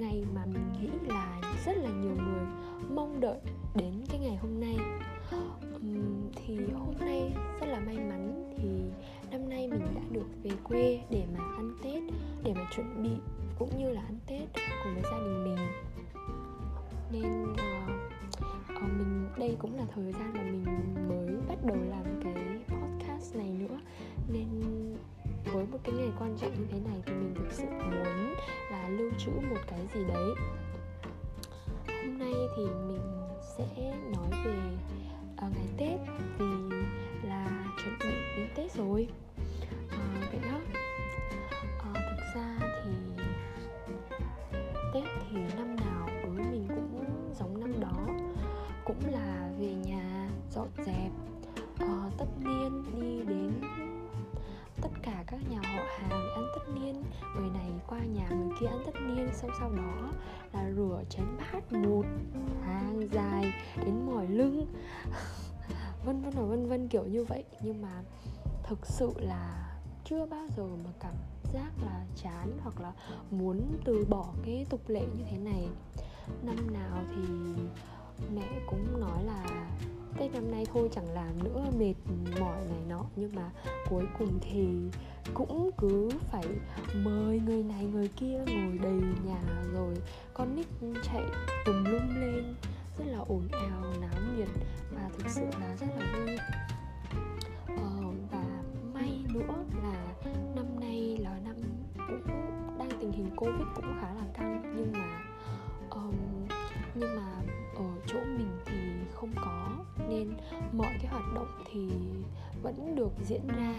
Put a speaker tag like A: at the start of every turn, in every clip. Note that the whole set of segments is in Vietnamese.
A: Ngày mà mình nghĩ là rất là nhiều người mong đợi đến cái ngày hôm nay. Uhm, Thì hôm nay rất là may mắn thì năm nay mình đã được về quê để mà ăn Tết Để mà chuẩn bị cũng như là ăn Tết cùng với gia đình mình. Nên uh, uh, mình đây cũng là thời gian mà mình mới bắt đầu làm cái podcast này nữa. Nên với một cái ngày quan trọng như thế này thì mình thực sự muốn là lưu trữ một cái gì đấy. Hôm nay thì mình sẽ nói về uh, ngày tết vì là chuẩn bị đến tết rồi. Nhà ăn tất niên xong sau đó là rửa chén bát một hàng dài đến mỏi lưng. Vân vân và vân vân kiểu như vậy. Nhưng mà thực sự là chưa bao giờ mà cảm giác là chán hoặc là muốn từ bỏ cái tục lệ như thế này. Năm nào thì mẹ cũng nói là Tết năm nay thôi, chẳng làm nữa, mệt mỏi này nọ. Nhưng mà cuối cùng thì cũng cứ phải mời người này kia ngồi đầy nhà rồi con nít chạy tùm lum lên. Rất là ồn ào náo nhiệt và thực sự là rất là vui. Ờ, và may nữa là năm nay là năm cũng đang tình hình covid cũng khá là căng. Nhưng mà um, nhưng mà ở chỗ mình thì không có. Nên mọi cái hoạt động thì vẫn được diễn ra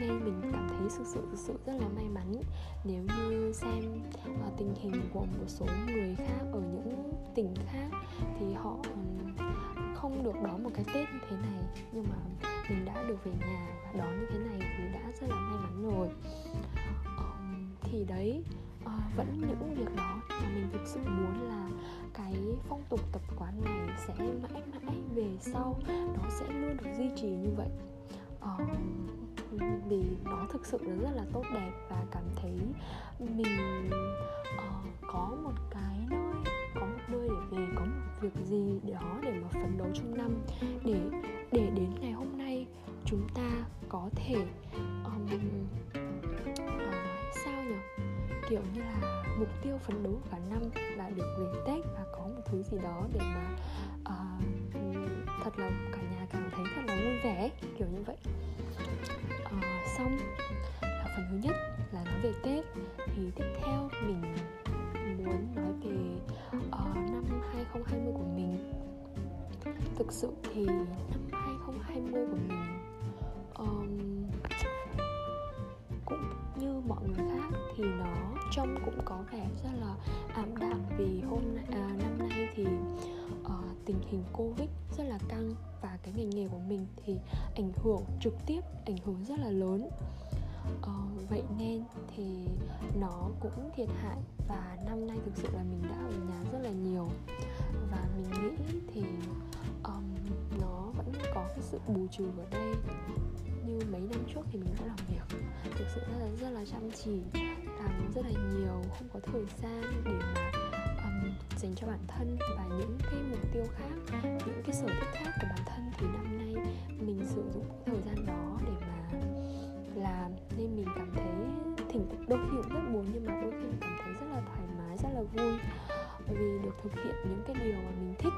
A: nên mình cảm thấy thực sự thực sự rất là may mắn. Nếu như xem uh, tình hình của một số người khác ở những tỉnh khác thì họ không được đón một cái tết như thế này. Nhưng mà mình đã được về nhà và đón như thế này thì đã rất là may mắn rồi. Um, thì đấy uh, vẫn những việc đó mà mình thực sự muốn là cái phong tục tập quán này sẽ mãi mãi về sau nó sẽ luôn được duy trì như vậy. Um, vì nó thực sự là rất là tốt đẹp và cảm thấy mình uh, có một cái nơi có một nơi để về có một việc gì đó để mà phấn đấu trong năm. Để để đến ngày hôm nay chúng ta có thể um, uh, sao nhỉ? Kiểu như là mục tiêu phấn đấu cả năm là được về tết và có một thứ gì đó để mà uh, thật là cả nhà cảm thấy thật là vui vẻ kiểu như vậy. Thực sự thì năm 2020 của mình um, cũng như mọi người khác thì nó trông cũng có vẻ rất là ảm đạm vì hôm à, năm nay thì uh, tình hình covid rất là căng và cái ngành nghề của mình thì ảnh hưởng trực tiếp ảnh hưởng rất là lớn uh, vậy nên thì nó cũng thiệt hại và năm nay thực sự là mình đã ở nhà rất là nhiều. Và mình nghĩ thì um, nó vẫn có cái sự bù trừ ở đây. Như mấy năm trước thì mình đã làm việc thực sự rất là rất là chăm chỉ làm rất là nhiều không có thời gian để mà um, dành cho bản thân và những cái mục tiêu khác những cái sở thích khác của bản thân. Thì năm nay mình sử dụng thời gian đó để mà là nên mình cảm thấy thỉnh đôi khi cũng rất buồn nhưng mà đôi khi cảm thấy rất là thoải mái, rất là vui. Vì được thực hiện những cái điều mà mình thích.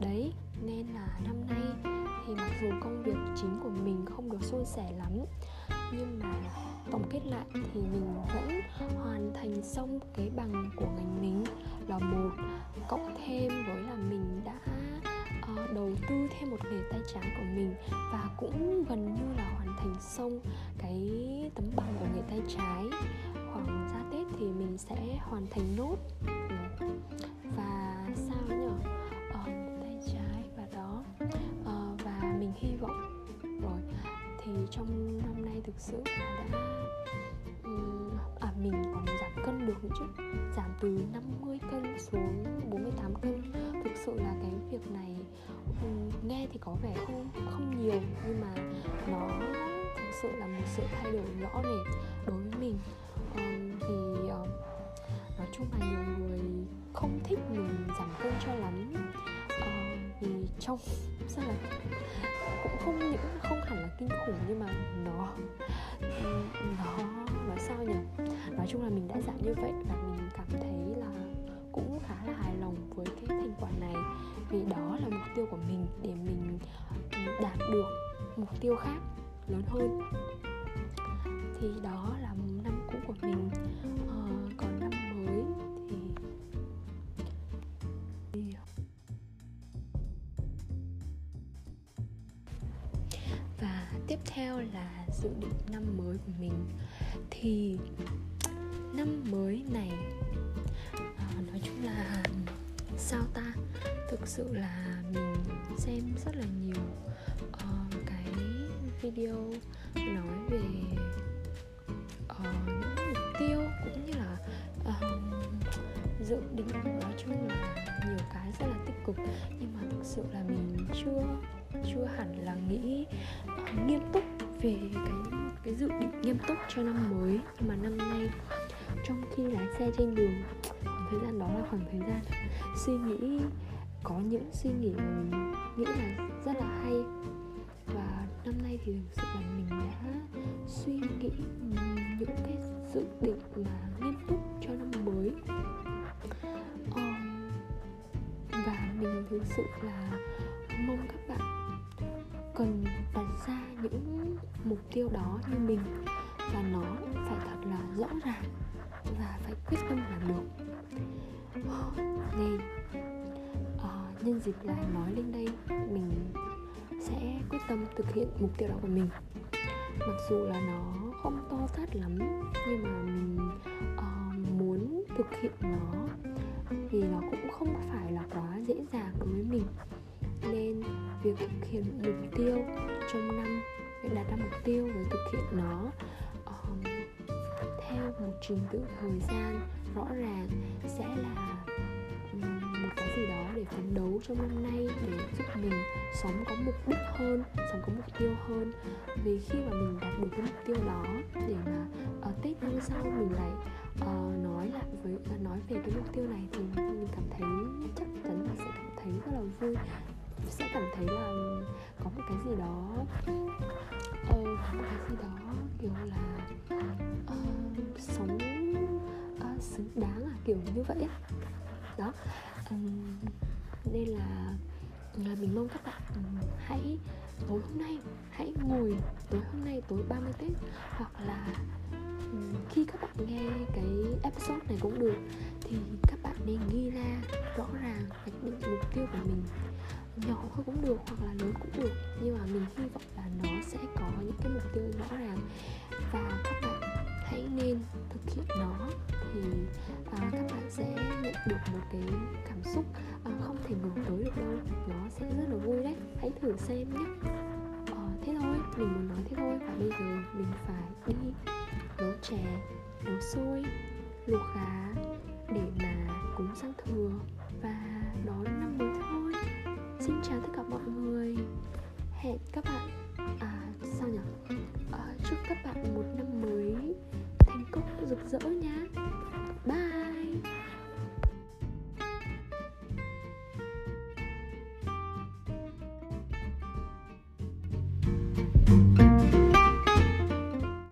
A: Đấy, nên là năm nay thì mặc dù công việc chính của mình không được suôn sẻ lắm, nhưng mà tổng kết lại thì mình vẫn hoàn thành xong cái bằng của ngành mình là một, cộng thêm với là mình đã đầu tư thêm một nghề tay trái của mình và cũng gần như là hoàn thành xong cái tấm bằng của nghề tay trái. Khoảng ra tết thì mình sẽ hoàn thành nốt. Ừ. và sao nhở? Ờ, tay trái và đó. Ờ, và mình hy vọng rồi thì trong năm nay thực sự đã à mình còn được nữa chứ. Giảm từ 50 cân xuống 48 cân. Thực sự là cái việc này nghe thì có vẻ không không nhiều nhưng mà nó thực sự là một sự thay đổi rõ rệt đối với mình. Um, chung là nhiều người không thích mình giảm cân cho lắm. Uh, vì trong sao là cũng không những không hẳn là kinh khủng nhưng mà nó nó nói chung là mình đã giảm như vậy và mình cảm thấy là cũng khá là hài lòng với cái thành quả này. Vì đó là mục tiêu của mình để mình ừ, đạt được mục tiêu khác lớn hơn. Thì đó là năm cũ của mình. Ờ, còn năm mới thì và tiếp theo là dự định năm mới của mình. Thì năm mới này. À, nói chung là sao ta? Thực sự là mình xem rất là nhiều uh, cái video nói về uh, những mục tiêu cũng như là uh, dự định nói chung là nhiều cái rất là tích cực. Nhưng mà thực sự là mình chưa chưa hẳn là nghĩ uh, nghiêm túc về cái cái dự định nghiêm túc cho năm mới. Nhưng mà năm nay trong khi lái xe trên đường. Khoảng thời gian đó là khoảng thời gian suy nghĩ có những suy nghĩ mình nghĩ là rất là hay. Và năm nay thì thực sự là mình đã suy nghĩ những cái dự định mà nghiêm túc cho năm mới. Um, và mình thực sự là mong các bạn cần đặt ra những mục tiêu đó như mình. Và nó phải thật là rõ ràng và phải quyết tâm làm được. Nên uh, nhân dịp là nói lên đây mình sẽ quyết tâm thực hiện mục tiêu đó của mình. Mặc dù là nó không to tát lắm nhưng mà mình uh, muốn thực hiện nó vì nó cũng không phải là quá dễ dàng đối với mình. Nên việc thực hiện mục tiêu trong năm việc đặt ra mục tiêu và thực hiện nó một trình tự thời gian rõ ràng sẽ là một cái gì đó để phấn đấu trong năm nay để giúp mình sống có mục đích hơn sống có mục tiêu hơn. Vì khi mà mình đạt được cái mục tiêu đó để mà ở uh, tết năm sau mình lại uh, nói lại với uh, nói về cái mục tiêu này thì mình cảm thấy chắc chắn là sẽ cảm thấy rất là vui sẽ cảm thấy là có một cái gì đó uh, có một cái gì đó kiểu là uh, sống uh, xứng đáng à kiểu như vậy đó um, nên là là mình mong các bạn um, hãy tối hôm nay hãy ngồi tối hôm nay tối 30 Tết hoặc là um, khi các bạn nghe cái episode này cũng được thì các bạn nên ghi ra rõ ràng cái định mục tiêu của mình. Nhỏ thôi cũng được hoặc là lớn cũng được nhưng mà mình hy vọng là nó sẽ có những cái mục tiêu rõ ràng. Và các bạn hãy nên thực hiện nó. Thì à, các bạn sẽ nhận được một cái cảm xúc à, không thể ngờ tới được đâu. Nó sẽ rất là vui đấy. Hãy thử xem nhé. Ờ, thế thôi mình muốn nói thế thôi. Và bây giờ mình phải đi nấu chè nấu xôi luộc gà để mà cúng sang thừa và đón năm mới thôi. Xin chào tất cả mọi người. Hẹn các bạn à sao nhỉ? À, chúc các bạn rỡ nha.